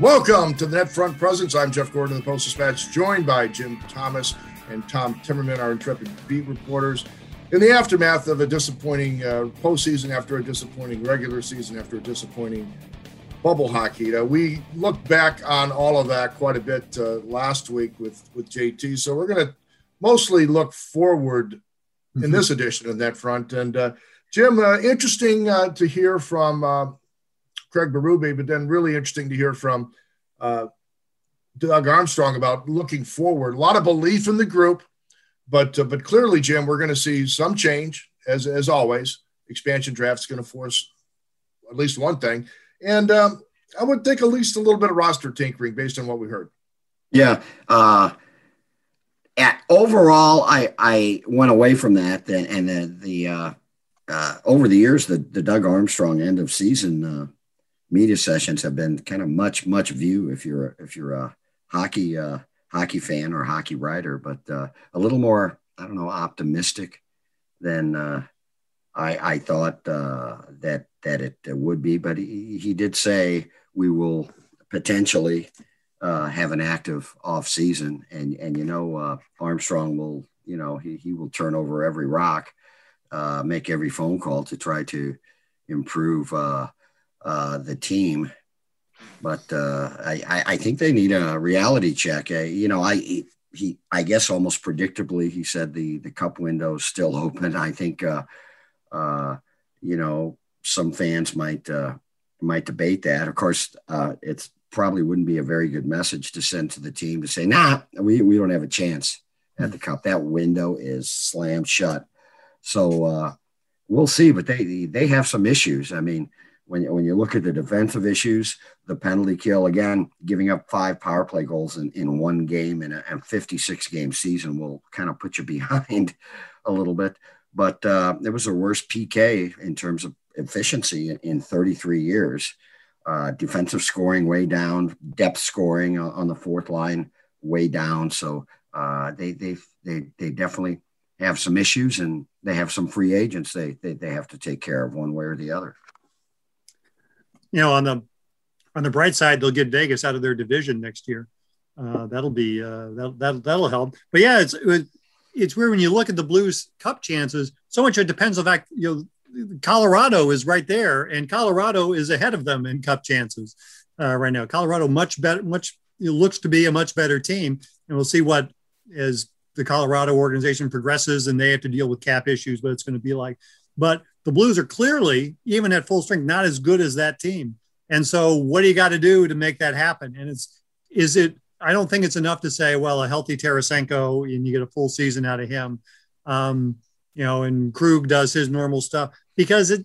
Welcome to the Net Front Presence. I'm Jeff Gordon of the Post Dispatch, joined by Jim Thomas and Tom Timmerman, our intrepid beat reporters. In the aftermath of a disappointing uh, postseason, after a disappointing regular season, after a disappointing bubble hockey, uh, we looked back on all of that quite a bit uh, last week with with JT. So we're going to mostly look forward in mm-hmm. this edition of Net Front. And uh, Jim, uh, interesting uh, to hear from Craig Berube, but then really interesting to hear from uh, Doug Armstrong about looking forward. A lot of belief in the group, but uh, but clearly, Jim, we're going to see some change as as always. Expansion draft is going to force at least one thing, and um, I would think at least a little bit of roster tinkering based on what we heard. Yeah. Uh, at, overall, I I went away from that, and, the the uh, uh, over the years, the the Doug Armstrong end of season uh, media sessions have been kind of much much view if you're if you're a hockey uh, hockey fan or hockey writer, but uh, a little more I don't know optimistic than uh, I, I thought uh, that that it would be. But he, he did say we will potentially uh, have an active off season, and and you know uh, Armstrong will you know he he will turn over every rock, uh, make every phone call to try to improve uh, the team. But uh, I, I think they need a reality check. Uh, you know, I he I guess almost predictably he said the the cup window is still open. I think uh, uh, you know some fans might uh, might debate that. Of course, uh, it's probably wouldn't be a very good message to send to the team to say, nah, we, we don't have a chance at the cup. That window is slammed shut. So uh, we'll see, but they they have some issues. I mean, when, you, when you look at the defensive issues, the penalty kill, again, giving up five power play goals in, in one game in a, a 56 game season will kind of put you behind a little bit. But uh, it was the worst PK in terms of efficiency in, in 33 years. Uh, defensive scoring way down, depth scoring on the fourth line way down. So uh, they, they, they, they definitely have some issues and they have some free agents they, they, they have to take care of one way or the other you know, on the on the bright side, they'll get Vegas out of their division next year. Uh, that'll be uh, that that'll, that'll help. But yeah, it's it's weird when you look at the Blues Cup chances. So much it depends on fact you know Colorado is right there, and Colorado is ahead of them in Cup chances uh, right now. Colorado much better, much looks to be a much better team, and we'll see what as the Colorado organization progresses and they have to deal with cap issues, what it's going to be like. But the Blues are clearly, even at full strength, not as good as that team. And so, what do you got to do to make that happen? And it's, is it, I don't think it's enough to say, well, a healthy Tarasenko and you get a full season out of him. Um, you know, and Krug does his normal stuff because it,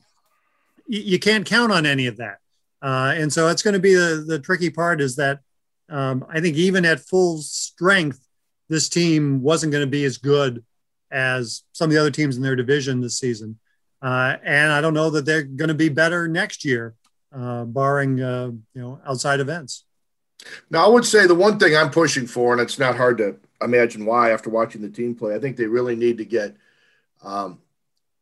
you can't count on any of that. Uh, and so it's going to be the, the tricky part is that um, I think even at full strength, this team wasn't going to be as good as some of the other teams in their division this season. Uh, and I don't know that they're going to be better next year, uh, barring uh, you know outside events. Now, I would say the one thing I'm pushing for, and it's not hard to imagine why after watching the team play. I think they really need to get um,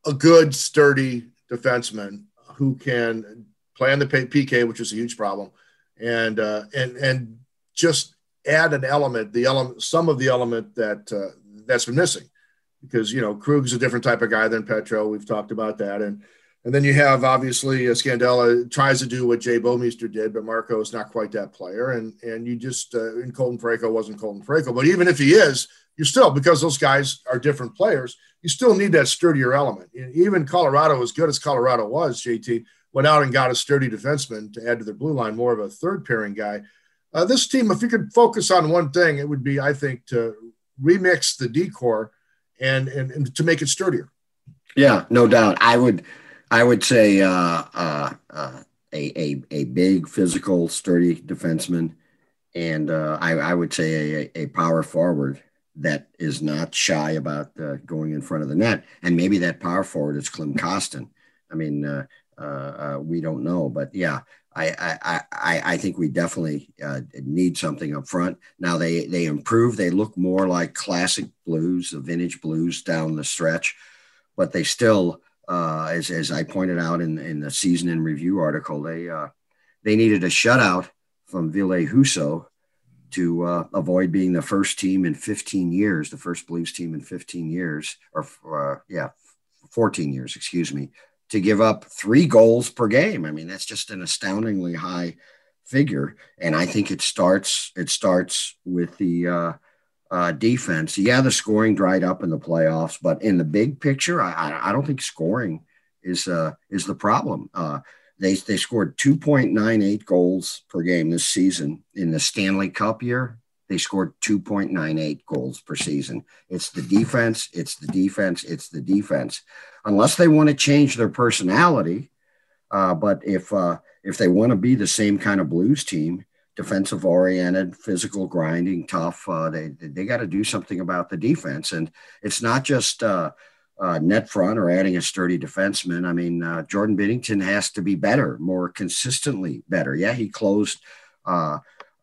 a good, sturdy defenseman who can play on the PK, which is a huge problem, and uh, and and just add an element, the element, some of the element that uh, that's been missing because you know Krug's a different type of guy than Petro. We've talked about that, and and then you have obviously uh, Scandella tries to do what Jay Bouwmeester did, but Marco is not quite that player, and and you just uh, and Colton Parayko wasn't Colton Parayko, but even if he is, you still because those guys are different players, you still need that sturdier element. Even Colorado, as good as Colorado was, JT went out and got a sturdy defenseman to add to their blue line, more of a third pairing guy. Uh, this team, if you could focus on one thing, it would be, I think, to remix the D corps and, and, and to make it sturdier. Yeah, no doubt. I would, I would say uh, uh, uh, a, a a big physical, sturdy defenseman, and uh, I, I would say a, a power forward that is not shy about uh, going in front of the net. And maybe that power forward is Klim Kostin. I mean, we don't know, but yeah, I, I, I, I think we definitely uh, need something up front. Now they they improve. They look more like classic blues, the vintage blues down the stretch, but they still, uh, as as I pointed out in in the season in review article, they uh, they needed a shutout from Ville Husso to uh, avoid being the first team in 15 years, the first Blues team in 15 years, or uh, yeah, 14 years, excuse me, to give up three goals per game. I mean, that's just an astoundingly high figure, and I think it starts it starts with the uh, uh, defense. Yeah, the scoring dried up in the playoffs, but in the big picture, I, I don't think scoring is uh, is the problem. Uh, they they scored 2.98 goals per game this season in the Stanley Cup year. They scored 2.98 goals per season. It's the defense. It's the defense. It's the defense. Unless they want to change their personality, uh, but if uh, if they want to be the same kind of Blues team, defensive oriented, physical, grinding, tough, uh, they they got to do something about the defense. And it's not just uh, uh, net front or adding a sturdy defenseman. I mean, uh, Jordan Binnington has to be better, more consistently better. Yeah, he closed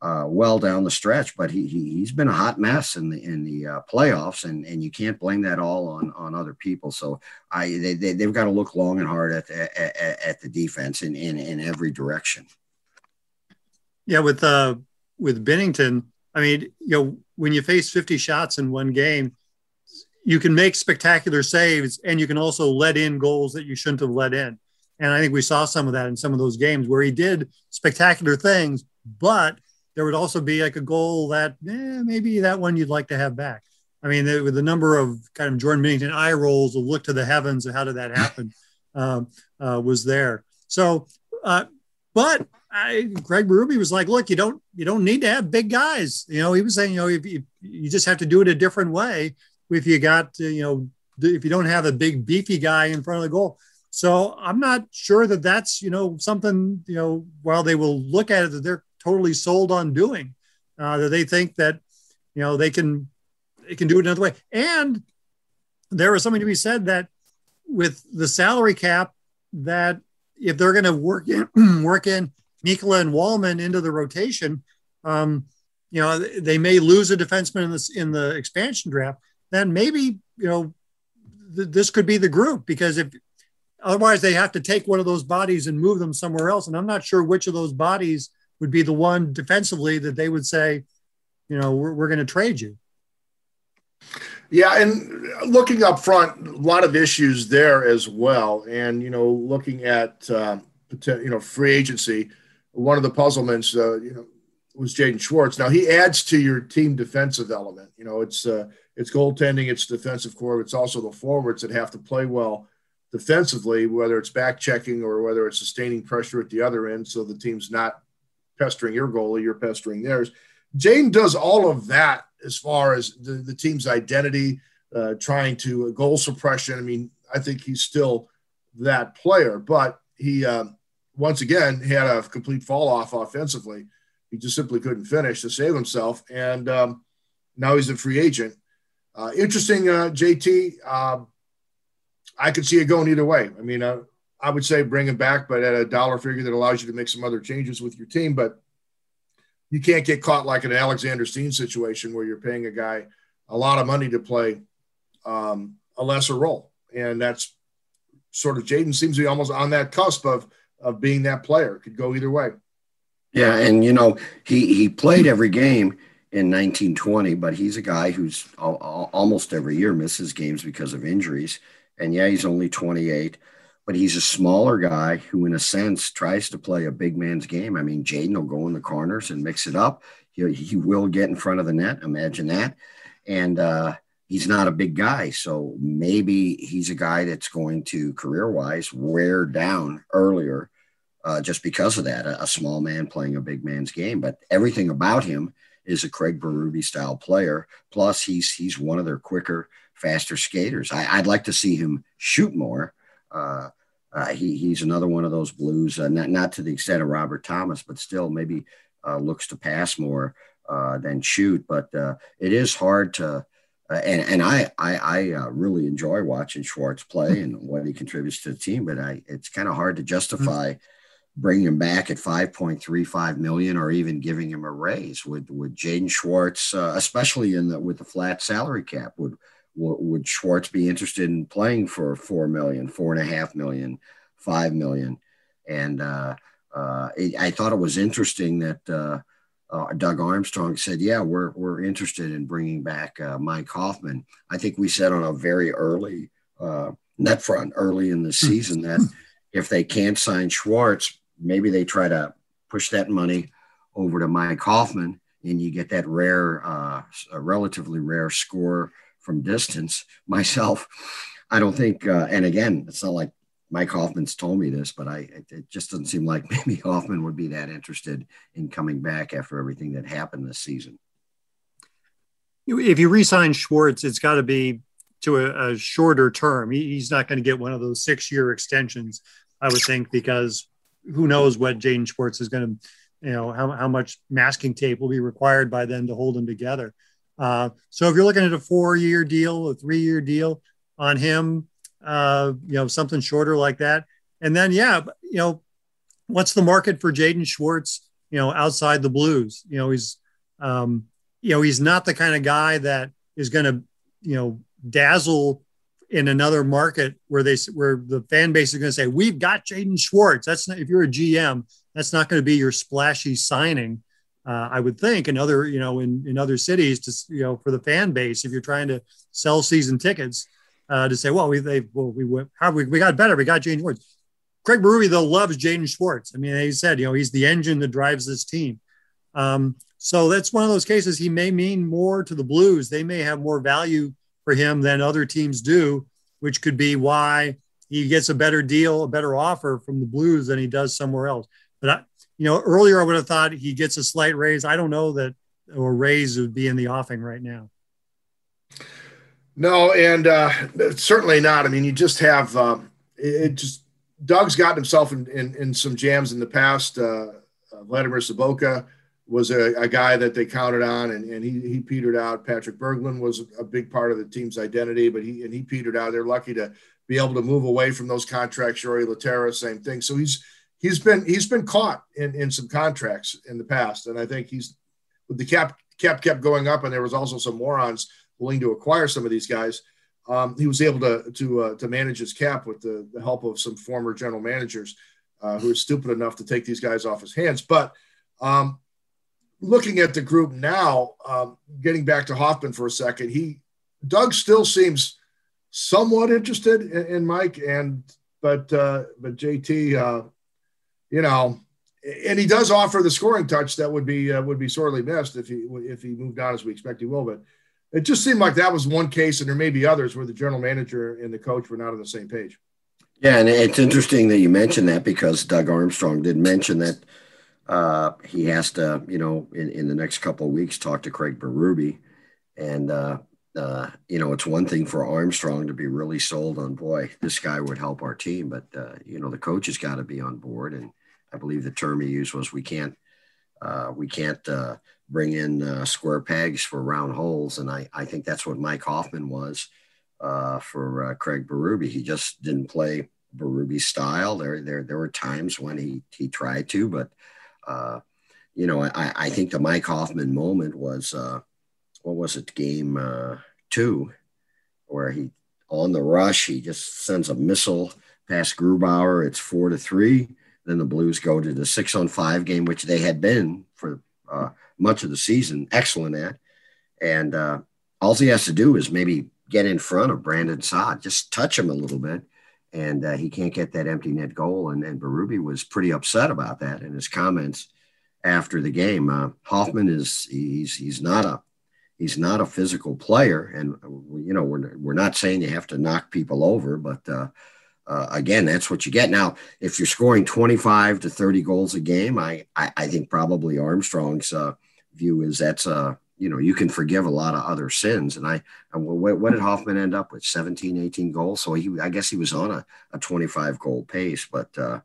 uh, well down the stretch, but he, he has been a hot mess in the in the uh, playoffs, and and you can't blame that all on on other people. So I they, they have got to look long and hard at the, at, at the defense in, in in every direction. Yeah, with uh with Binnington, I mean, you know, when you face 50 shots in one game, you can make spectacular saves and you can also let in goals that you shouldn't have let in. And I think we saw some of that in some of those games where he did spectacular things, but there would also be like a goal that eh, maybe that one you'd like to have back. I mean, the, with the number of kind of Jordan Binnington eye rolls, will look to the heavens and how did that happen um, uh, was there. So, uh, but I, Craig Berube was like, look, you don't you don't need to have big guys. You know, he was saying, you know, if you, you just have to do it a different way if you got you know if you don't have a big beefy guy in front of the goal. So I'm not sure that that's you know something you know while they will look at it that they're totally sold on doing uh, that they think that you know they can they can do it another way. And there is something to be said that with the salary cap that if they're going to work in work in Mikkola and Walman into the rotation, um, you know they may lose a defenseman in this in the expansion draft then maybe you know th- this could be the group because if otherwise they have to take one of those bodies and move them somewhere else and i'm not sure which of those bodies would be the one defensively that they would say you know we're, we're going to trade you yeah and looking up front a lot of issues there as well and you know looking at um, you know free agency one of the puzzlements uh, you know was Jaden Schwartz. Now he adds to your team defensive element. You know, it's uh, it's goaltending, it's defensive corps, it's also the forwards that have to play well defensively, whether it's back checking or whether it's sustaining pressure at the other end, so the team's not pestering your goalie, you're pestering theirs. Jane does all of that as far as the, the team's identity, uh, trying to uh, goal suppression. I mean, I think he's still that player, but he uh, once again had a complete fall off offensively. He just simply couldn't finish to save himself, and um, now he's a free agent. Uh, interesting, uh, JT. Um, I could see it going either way. I mean, uh, I would say bring him back, but at a dollar figure that allows you to make some other changes with your team. But you can't get caught like an Alexander Steen situation where you're paying a guy a lot of money to play um, a lesser role, and that's sort of Jaden seems to be almost on that cusp of of being that player. Could go either way. Yeah, and you know he he played every game in 1920, but he's a guy who's almost every year misses games because of injuries. And yeah, he's only 28, but he's a smaller guy who, in a sense, tries to play a big man's game. I mean, Jaden will go in the corners and mix it up. He, he will get in front of the net. Imagine that. And uh, he's not a big guy. So maybe he's a guy that's going to, career wise, wear down earlier uh, just because of that. A, a small man playing a big man's game. But everything about him is a Craig Berube style player. Plus, he's he's one of their quicker, faster skaters. I, would like to see him shoot more. Uh, uh, he, he's another one of those blues, uh, not not to the extent of Robert Thomas, but still maybe uh, looks to pass more uh, than shoot. But uh, it is hard to. and and I I, I really enjoy watching Schwartz play and what he contributes to the team, but I it's kind of hard to justify mm-hmm bring him back at 5.35 million or even giving him a raise would would Jaden Schwartz uh, especially in the with the flat salary cap would would Schwartz be interested in playing for four million four and a half million five million and uh, uh, I thought it was interesting that uh, uh, Doug Armstrong said, "Yeah, we're we're interested in bringing back uh, Mike Hoffman." I think we said on a very early uh, net front, early in the hmm. season, that if they can't sign Schwartz, maybe they try to push that money over to Mike Hoffman, and you get that rare, uh, relatively rare score from distance. Myself, I don't think, uh, and again, it's not like Mike Hoffman's told me this, but I it just doesn't seem like maybe Hoffman would be that interested in coming back after everything that happened this season. If you resign Schwartz, it's got to be to a, a shorter term. He's not going to get one of those six-year extensions, I would think, because who knows what Jaden Schwartz is going to, you know, how, how much masking tape will be required by them to hold them together. Uh, so if you're looking at a four-year deal, a three-year deal on him, uh, you know, something shorter like that. And then, yeah, you know, what's the market for Jaden Schwartz, you know, outside the Blues? You know, he's, um, you know, he's not the kind of guy that is going to, you know, dazzle in another market where they where the fan base is going to say we've got Jaden Schwartz. That's not if you're a GM, that's not going to be your splashy signing. Uh, I would think in other you know in in other cities to you know for the fan base if you're trying to sell season tickets uh, to say, well, we they well we how we, we got better, we got Jaden Schwartz. Craig Berube though loves Jaden Schwartz. I mean, he said, you know, he's the engine that drives this team. Um, so that's one of those cases. He may mean more to the Blues. They may have more value for him than other teams do, which could be why he gets a better deal, a better offer from the Blues than he does somewhere else. But I, you know, earlier I would have thought he gets a slight raise. I don't know that or raise would be in the offing right now. No, and uh, certainly not. I mean, you just have uh, it. Just Doug's gotten himself in, in, in some jams in the past. Uh, uh Vladimir Sobotka was a, a, guy that they counted on, and, and he, he petered out. Patrik Berglund was a big part of the team's identity, but he and he petered out. They're lucky to be able to move away from those contracts. Jori Lehtera, same thing. So he's he's been he's been caught in, in some contracts in the past, and I think he's the cap cap kept going up, and there was also some morons willing to acquire some of these guys. Um, he was able to to uh, to manage his cap with the, the help of some former general managers uh, who are stupid enough to take these guys off his hands. But um, looking at the group now, um, getting back to Hoffman for a second, he Doug still seems somewhat interested in, in Mike, and but uh, but JT, uh, you know, and he does offer the scoring touch that would be uh, would be sorely missed if he if he moved on as we expect he will. But it just seemed like that was one case, and there may be others where the general manager and the coach were not on the same page. Yeah, and it's interesting that you mentioned that because Doug Armstrong did mention that uh, he has to, you know, in, in the next couple of weeks, talk to Craig Berube. And, uh, uh, you know, it's one thing for Armstrong to be really sold on, boy, this guy would help our team. But, uh, you know, the coach has got to be on board. And I believe the term he used was we can't, uh, we can't uh, bring in uh, square pegs for round holes. And I, I think that's what Mike Hoffman was uh, for uh, Craig Berube. He just didn't play Berube's style. There, there, there were times when he, he tried to, but, uh, you know, I, I think the Mike Hoffman moment was, what was it, game two, where he, on the rush, he just sends a missile past Grubauer. It's four to three. Then the Blues go to the six on five game, which they had been for uh, much of the season excellent at. And uh, all he has to do is maybe get in front of Brandon Saad, just touch him a little bit. And uh, he can't get that empty net goal. And, and Berube was pretty upset about that in his comments after the game. Uh, Hoffman is he's he's not a he's not a physical player, and you know we're we're not saying you have to knock people over, but uh, uh, again, that's what you get. Now, if you're scoring 25 to 30 goals a game, I I, I think probably Armstrong's uh, view is that's uh you know you can forgive a lot of other sins and i, I what, what, did hoffman end up with 17 18 goals so he i guess he was on a, a 25 goal pace but uh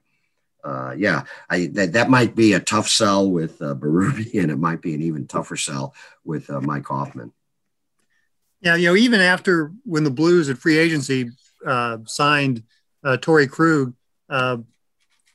uh, yeah, I, that, that might be a tough sell with uh, Berube, and it might be an even tougher sell with uh, Mike Hoffman. Yeah, you know, even after when the Blues at free agency uh, signed uh, Torey Krug, uh,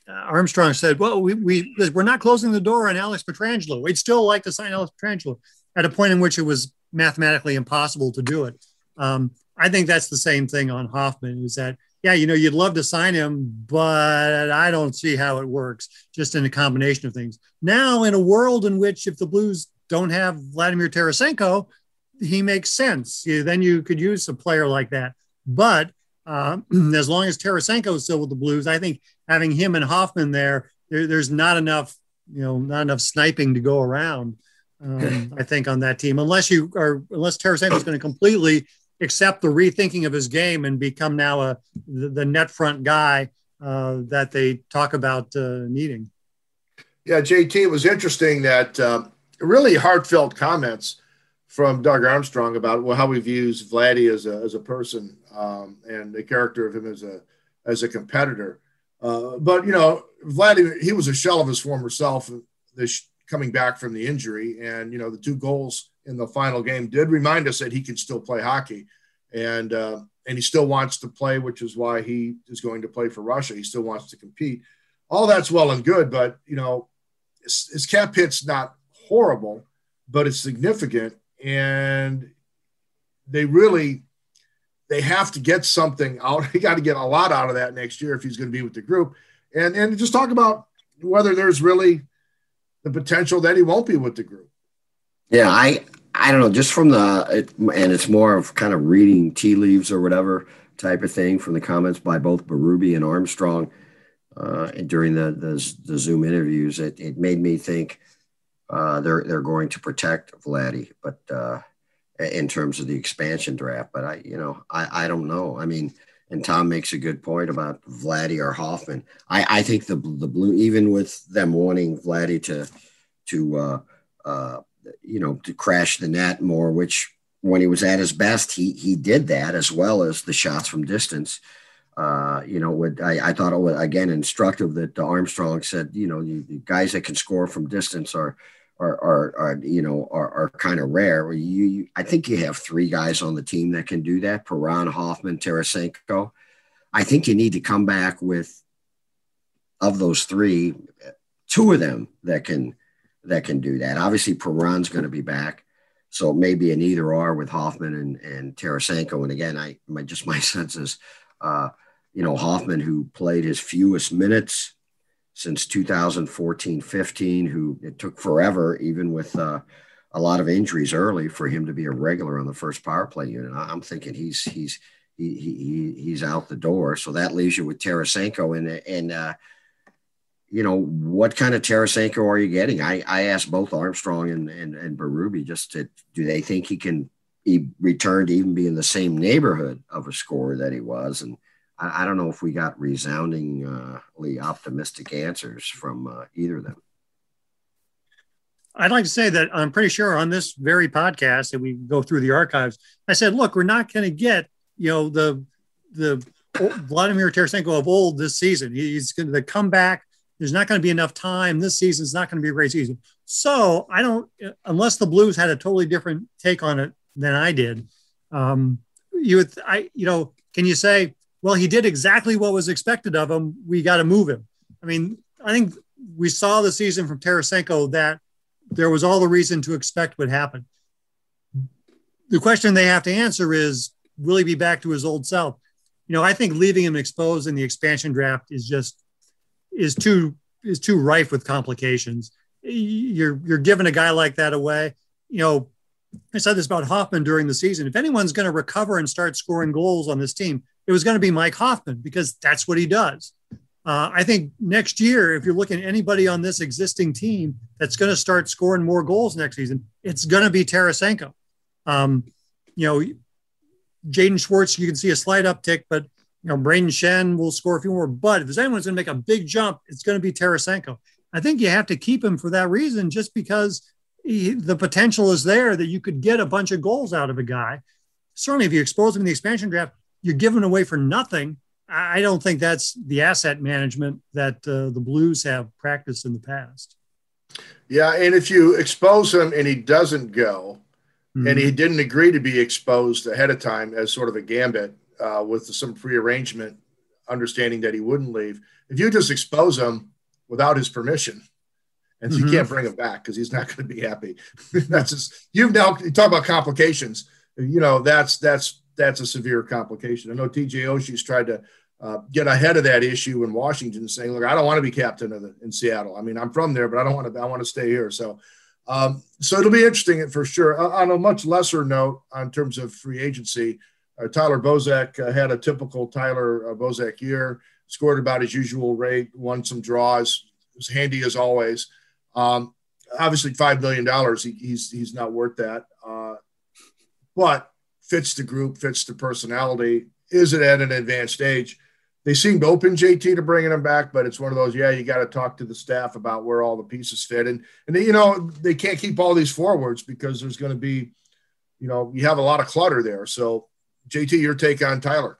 Armstrong said, "Well, we, we we're not closing the door on Alex Pietrangelo. We'd still like to sign Alex Pietrangelo at a point in which it was mathematically impossible to do it." Um, I think that's the same thing on Hoffman. Is that yeah, you know, you'd love to sign him, but I don't see how it works just in a combination of things. Now, in a world in which if the Blues don't have Vladimir Tarasenko, he makes sense. then you could use a player like that. But uh, as long as Tarasenko is still with the Blues, I think having him and Hoffman there, there there's not enough, you know, not enough sniping to go around. Um, I think on that team, unless you are, unless Tarasenko is going to completely accept the rethinking of his game and become now a the, the net front guy uh, that they talk about uh, needing. Yeah, JT, it was interesting that uh, really heartfelt comments from Doug Armstrong about well, how he views Vladdy as a, as a person um, and the character of him as a as a competitor. Uh, but you know, Vladdy, he was a shell of his former self. This coming back from the injury, and you know, the two goals in the final game did remind us that he can still play hockey, and uh, and he still wants to play, which is why he is going to play for Russia. He still wants to compete. All that's well and good, but you know, his, his cap hit's not horrible, but it's significant, and they really they have to get something out. He got to get a lot out of that next year if he's going to be with the group, and and just talk about whether there's really the potential that he won't be with the group. Yeah, I I don't know, just from the it, and it's more of kind of reading tea leaves or whatever type of thing from the comments by both Berube and Armstrong uh, during the, the, the Zoom interviews. It, it made me think uh, they're they're going to protect Vladdy, but uh, in terms of the expansion draft, but I you know I I don't know. I mean. And Tom makes a good point about Vladdy or Hoffman. I, I think the the blue, even with them wanting Vladdy to to uh, uh, you know, to crash the net more, which when he was at his best, he he did that as well as the shots from distance. Uh, you know, would I, I thought it was again instructive that Armstrong said, you know, the, the guys that can score from distance are are are, are you know are, are kind of rare. You, you, I think you have three guys on the team that can do that: Perron, Hoffman, Tarasenko. I think you need to come back with of those three, two of them that can that can do that. Obviously, Perron's going to be back, so it may be an either or with Hoffman and and Tarasenko. And again, I my just my sense is, uh, you know, Hoffman who played his fewest minutes since 2014-15, who it took forever, even with uh, a lot of injuries early, for him to be a regular on the first power play unit. I'm thinking he's he's he, he he's out the door. So that leaves you with Tarasenko and and uh, you know, what kind of Tarasenko are you getting? I, I asked both Armstrong and, and, and Berube just to, do they think he can he return to even be in the same neighborhood of a scorer that he was? And I, I don't know if we got resoundingly optimistic answers from uh, either of them. I'd like to say that I'm pretty sure on this very podcast that we go through the archives, I said, look, we're not going to get, you know, the, the Vladimir Tarasenko of old this season. He's going to come back there's not going to be enough time. This season is not going to be a great season. So I don't, unless the Blues had a totally different take on it than I did. Um, you would, I, you know, can you say, well, he did exactly what was expected of him. We got to move him. I mean, I think we saw the season from Tarasenko that there was all the reason to expect would happen. The question they have to answer is, will he be back to his old self? You know, I think leaving him exposed in the expansion draft is just is too is too rife with complications. You're you're giving a guy like that away. You know, I said this about Hoffman during the season. If anyone's going to recover and start scoring goals on this team, it was going to be Mike Hoffman because that's what he does. Uh, I think next year, if you're looking at anybody on this existing team that's going to start scoring more goals next season, it's going to be Tarasenko. Um, you know, Jaden Schwartz, you can see a slight uptick, but you know, Brayden Schenn will score a few more, but if there's anyone who's going to make a big jump, it's going to be Tarasenko. I think you have to keep him for that reason, just because he, the potential is there that you could get a bunch of goals out of a guy. Certainly, if you expose him in the expansion draft, you're giving away for nothing. I don't think that's the asset management that uh, the Blues have practiced in the past. Yeah, and if you expose him and he doesn't go, mm-hmm. and he didn't agree to be exposed ahead of time as sort of a gambit, uh, with some prearrangement, understanding that he wouldn't leave. If you just expose him without his permission, and mm-hmm. you can't bring him back because he's not going to be happy. that's just you've now you talk about complications. You know that's that's that's a severe complication. I know TJ Oshie's tried to uh, get ahead of that issue in Washington, saying, "Look, I don't want to be captain of the in Seattle. I mean, I'm from there, but I don't want to. I want to stay here." So, um, so it'll be interesting for sure. Uh, on a much lesser note, in terms of free agency, uh, Tyler Bozak uh, had a typical Tyler uh, Bozak year. Scored about his usual rate, won some draws, was handy as always. Um, obviously, five million dollars. He, he's he's not worth that, uh, but fits the group, fits the personality. Is it at an advanced age? they seemed open JT to bringing him back, but it's one of those. Yeah, you got to talk to the staff about where all the pieces fit, and and they, you know they can't keep all these forwards because there's going to be, you know, you have a lot of clutter there. So, JT, your take on Tyler?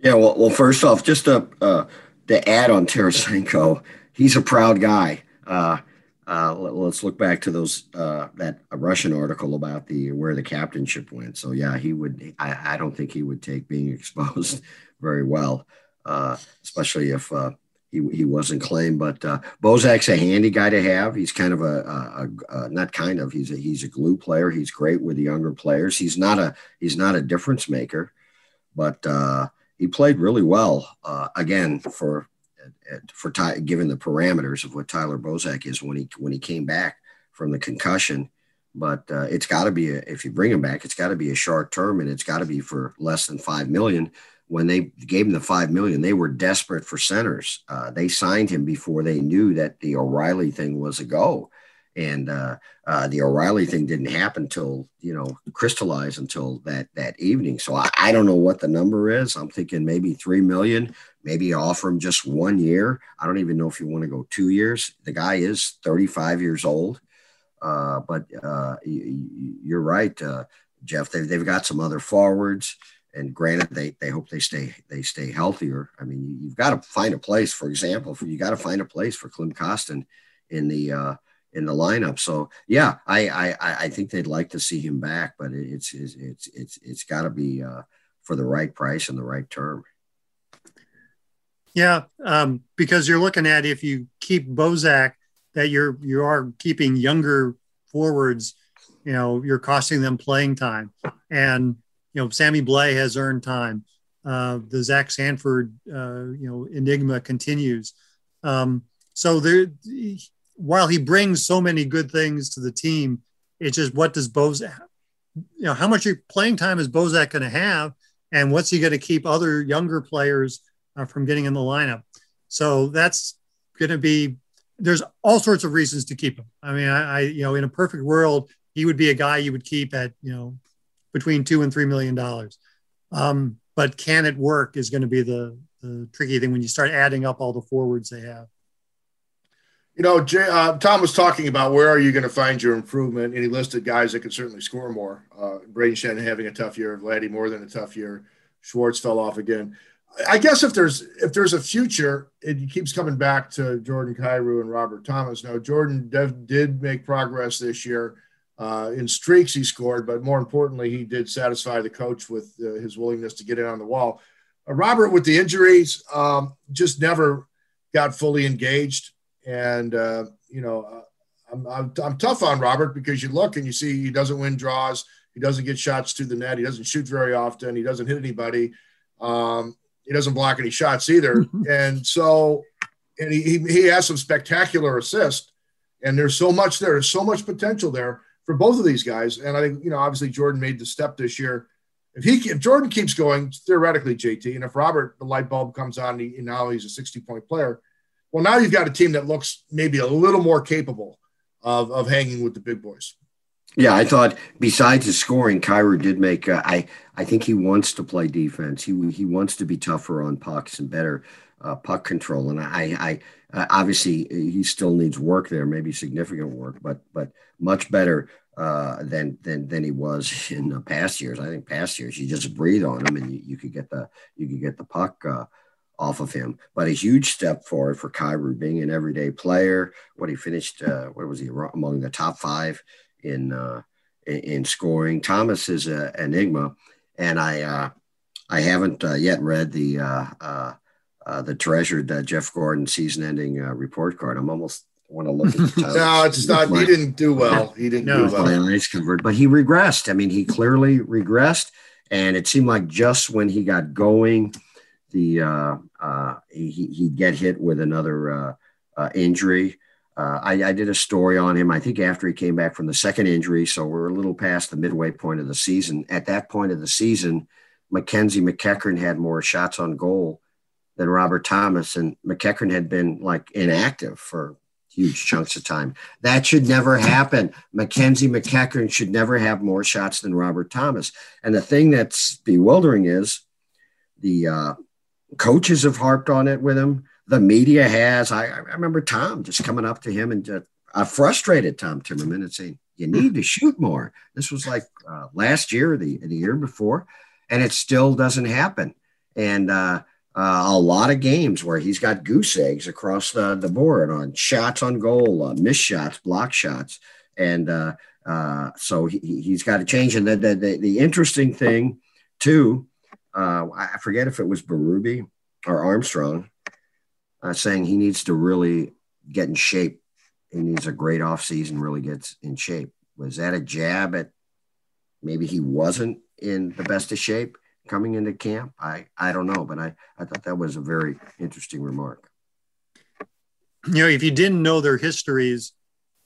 Yeah, well, well, first off, just to uh, to add on Tarasenko, he's a proud guy. Uh, uh, let, us look back to those uh, that Russian article about the where the captainship went. So yeah, he would. I, I don't think he would take being exposed very well uh, especially if uh, he, he wasn't claimed. But uh, Bozak's a handy guy to have. He's kind of a, a, a, not kind of he's a he's a glue player. He's great with the younger players. He's not a he's not a difference maker, but uh, he played really well again for for Ty, given the parameters of what Tyler Bozak is when he when he came back from the concussion. But uh, it's got to be a, if you bring him back, it's got to be a short term, and it's got to be for less than five million when they gave him the five million, they were desperate for centers. Uh, they signed him before they knew that the O'Reilly thing was a go, and uh, uh, the O'Reilly thing didn't happen until you know crystallize until that that evening. So I, I, don't know what the number is. I'm thinking maybe three million. Maybe you offer him just one year. I don't even know if you want to go two years. The guy is 35 years old, uh, but uh, you're right, uh, Jeff. They've, they've got some other forwards and granted they they hope they stay they stay healthier i mean you, have got to find a place for example for you got to find a place for Klim Kostin in the uh in the lineup so yeah i i i think they'd like to see him back but it's it's it's it's, it's got to be uh for the right price and the right term yeah um because you're looking at if you keep bozak that you're you are keeping younger forwards you know you're costing them playing time and you know, Sammy Blais has earned time. Uh, the Zach Sanford, uh, you know, enigma continues. Um, so there, while he brings so many good things to the team, it's just what does Bozak, you know, how much playing time is Bozak going to have, and what's he going to keep other younger players uh, from getting in the lineup? So that's going to be. There's all sorts of reasons to keep him. I mean, I, I, you know, in a perfect world, he would be a guy you would keep at you know between two and three million dollars. Um, but can it work is going to be the, the tricky thing when you start adding up all the forwards they have. You know, Jay, uh, Tom was talking about where are you going to find your improvement, and he listed guys that can certainly score more. Uh, Brayden Schenn having a tough year, Vladdy more than a tough year. Schwartz fell off again. I guess if there's if there's a future, it keeps coming back to Jordan Kyrou and Robert Thomas. Now, Jordan dev, did make progress this year. Uh, in streaks, he scored, but more importantly, he did satisfy the coach with uh, his willingness to get in on the wall. Uh, Robert, with the injuries, um, just never got fully engaged. And, uh, you know, uh, I'm, I'm, I'm, tough on Robert because you look and you see he doesn't win draws. He doesn't get shots to the net. He doesn't shoot very often. He doesn't hit anybody. Um, he doesn't block any shots either. Mm-hmm. and so, and he, he, he has some spectacular assists. And there's so much there. There's so much potential there for both of these guys. And I think, you know, obviously Jordan made the step this year. If he if Jordan keeps going, theoretically, JT, and if Robert the light bulb comes on, and, he, and now he's a 60 point player. Well, now you've got a team that looks maybe a little more capable of, of hanging with the big boys. Yeah, I thought besides his scoring, Kyrou did make. Uh, I I think he wants to play defense. He he wants to be tougher on pucks and better uh, puck control. And I I uh, obviously he still needs work there, maybe significant work, but but much better uh, than than than he was in the past years. I think past years you just breathe on him and you, you could get the you could get the puck uh, off of him. But a huge step forward for Kyrou being an everyday player. What he finished, uh, what was he among the top five in uh, in, in, scoring? Thomas is an enigma, and I uh, I haven't uh, yet read the. Uh, the treasured Jeff Gordon season-ending report card. I'm almost want to look at the no, it's not. he didn't do well. He didn't no. do well. My eyes convert, but he regressed. I mean, he clearly regressed, and it seemed like just when he got going, the uh, uh, he, he'd get hit with another uh, uh injury. Uh, I, I, did a story on him. I think after he came back from the second injury, so we're a little past the midway point of the season. At that point of the season, Mackenzie MacEachern had more shots on goal than Robert Thomas, and MacEachern had been like inactive for huge chunks of time. That should never happen. Mackenzie MacEachern should never have more shots than Robert Thomas. And the thing that's bewildering is the uh, coaches have harped on it with him. The media has. I, I remember Tom just coming up to him and just, I frustrated Tom Timmerman and saying, "You need to shoot more." This was like uh, last year, the the year before, and it still doesn't happen. And uh, uh, a lot of games where he's got goose eggs across the, the board on shots on goal, uh, missed shots, block shots. And uh, uh, so he, he's got to change. And the, the, the, the interesting thing, too, uh, I forget if it was Berube or Armstrong uh, saying he needs to really get in shape. He needs a great offseason, really gets in shape. Was that a jab at maybe he wasn't in the best of shape? coming into camp? I, I don't know, but I, I thought that was a very interesting remark. You know, if you didn't know their histories,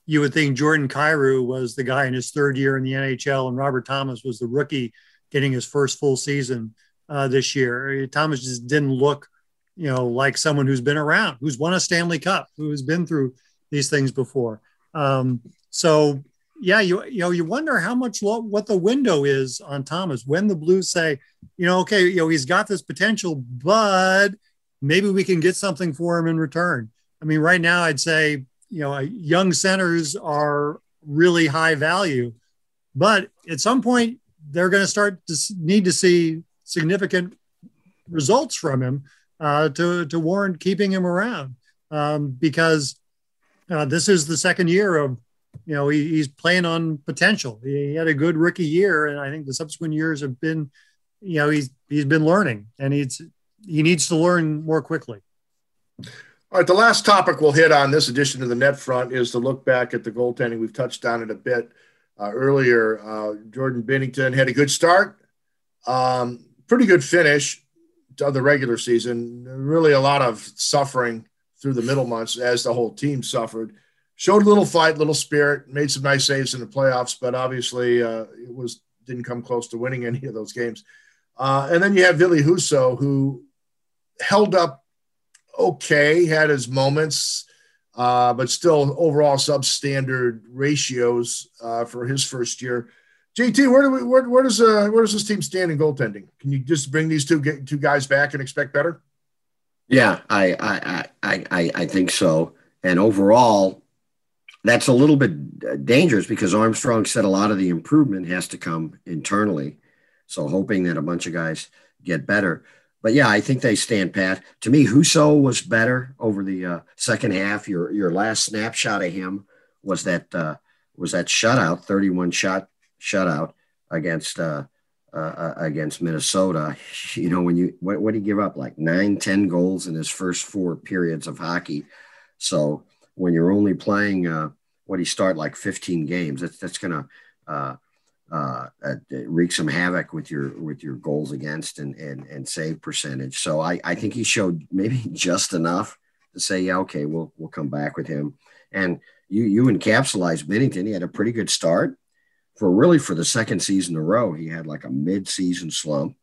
you would think Jordan Kyrou was the guy in his third year in the NHL and Robert Thomas was the rookie getting his first full season uh, this year. Thomas just didn't look, you know, like someone who's been around, who's won a Stanley Cup, who has been through these things before. Um, so yeah, you you know you wonder how much lo- what the window is on Thomas when the Blues say, you know, okay, you know he's got this potential, but maybe we can get something for him in return. I mean, right now I'd say you know young centers are really high value, but at some point they're going to start to need to see significant results from him uh, to to warrant keeping him around um, because uh, this is the second year of you know, he, he's playing on potential. He, he had a good rookie year, and I think the subsequent years have been, you know, he's he's been learning, and he's he needs to learn more quickly. All right, the last topic we'll hit on this edition of the Net Front is to look back at the goaltending. We've touched on it a bit uh, earlier. Uh, Jordan Binnington had a good start, um, pretty good finish to the regular season. Really, a lot of suffering through the middle months as the whole team suffered showed a little fight, little spirit, made some nice saves in the playoffs, but obviously uh, it was didn't come close to winning any of those games. Uh, and then you have Ville Husso, who held up okay, had his moments, uh, but still overall substandard ratios uh, for his first year. JT, where do we where, where does uh, where does this team stand in goaltending? Can you just bring these two two guys back and expect better? Yeah, I I I I, I think so. And overall, that's a little bit uh, dangerous because Armstrong said a lot of the improvement has to come internally. So hoping that a bunch of guys get better. But yeah, I think they stand pat. To me, Husso was better over the uh, second half. Your your last snapshot of him was that uh, was that shutout, thirty one shot shutout against uh, uh, uh, against Minnesota. You know when you what, what did he give up like nine ten goals in his first four periods of hockey. So when you're only playing uh, what he start like 15 games, that's that's gonna uh, uh, uh, wreak some havoc with your with your goals against and and and save percentage. So I I think he showed maybe just enough to say yeah okay we'll we'll come back with him. And you you encapsulized Binnington. He had a pretty good start for really for the second season in a row. He had like a mid season slump,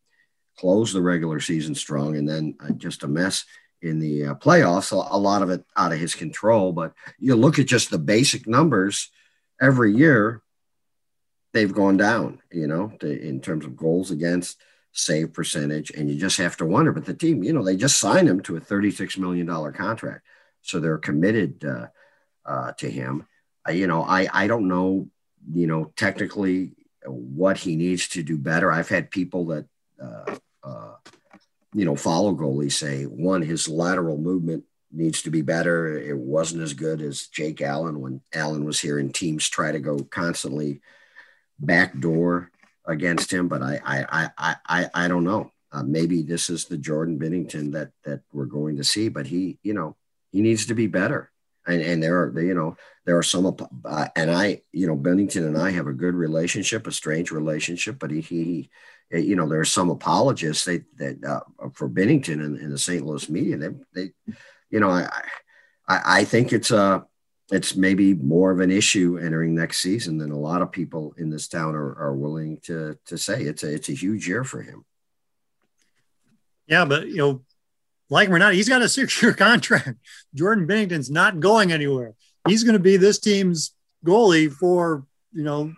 closed the regular season strong, and then uh, just a mess in the uh, playoffs. A, a lot of it out of his control, but you look at just the basic numbers every year, they've gone down. You know, to, in terms of goals against, save percentage, and you just have to wonder. But the team, you know, they just signed him to a thirty-six million dollar contract, so they're committed uh, uh, to him. you know, I I don't know, you know, technically what he needs to do better. I've had people that uh, uh, you know, follow goalies say one, his lateral movement needs to be better. It wasn't as good as Jake Allen when Allen was here, and teams try to go constantly backdoor against him. But I, I, I, I, I don't know. Uh, maybe this is the Jordan Binnington that that we're going to see, but he, you know, he needs to be better. And and there are you know there are some uh, and I you know Binnington and I have a good relationship, a strange relationship, but he, he you know there are some apologists they, that uh, for Binnington and, in, the St. Louis media they they you know I I, I think it's a uh, it's maybe more of an issue entering next season than a lot of people in this town are, are willing to to say. It's a it's a huge year for him. Yeah, but you know, like him or not, he's got a six-year contract. Jordan Binnington's not going anywhere. He's going to be this team's goalie for you know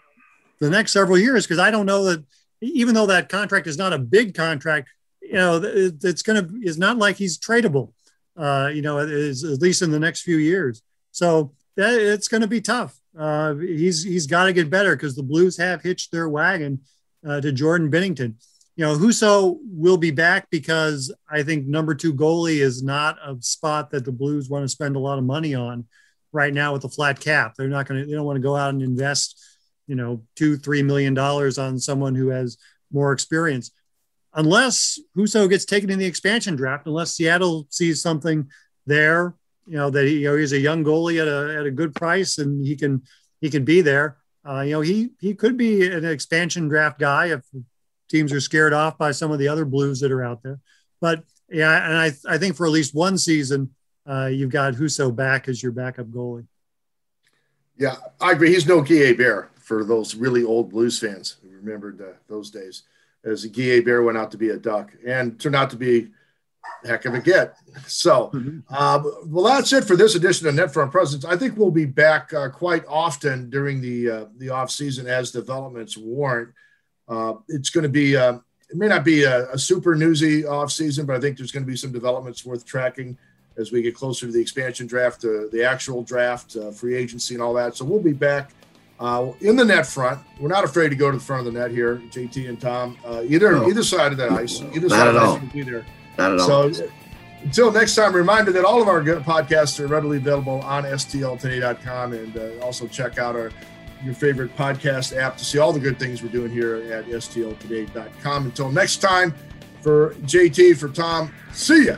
the next several years because I don't know that even though that contract is not a big contract, you know, it's going to it's not like he's tradable. Uh, you know, at least in the next few years. So that, it's going to be tough. Uh, he's he's got to get better because the Blues have hitched their wagon uh, to Jordan Binnington. You know, Husso will be back because I think number two goalie is not a spot that the Blues want to spend a lot of money on right now with the flat cap. They're not going to. They don't want to go out and invest, you know, two three million dollars on someone who has more experience, unless Husso gets taken in the expansion draft. Unless Seattle sees something there you know that he, you know he's a young goalie at a at a good price and he can he can be there. Uh, you know he he could be an expansion draft guy if teams are scared off by some of the other Blues that are out there. But yeah, and I I think for at least one season, uh, you've got Husso back as your backup goalie. Yeah, I agree. He's no Guy Hebert for those really old Blues fans who remembered uh, those days. As Guy Hebert went out to be a Duck and turned out to be heck of a get. So, mm-hmm. uh, well, that's it for this edition of Net Front Presence. I think we'll be back uh, quite often during the uh, the off season as developments warrant. Uh, it's going to be uh, it may not be a, a, super newsy off season, but I think there's going to be some developments worth tracking as we get closer to the expansion draft, uh, the actual draft, free agency, and all that. So we'll be back. in the net front, we're not afraid to go to the front of the net here, JT and Tom. either no. either side of that ice, either not side of the ice will be there. Not at all. So until next time, reminder that all of our good podcasts are readily available on stltoday.com and uh, also check out our your favorite podcast app to see all the good things we're doing here at stltoday.com. Until next time, for JT, for Tom, see ya.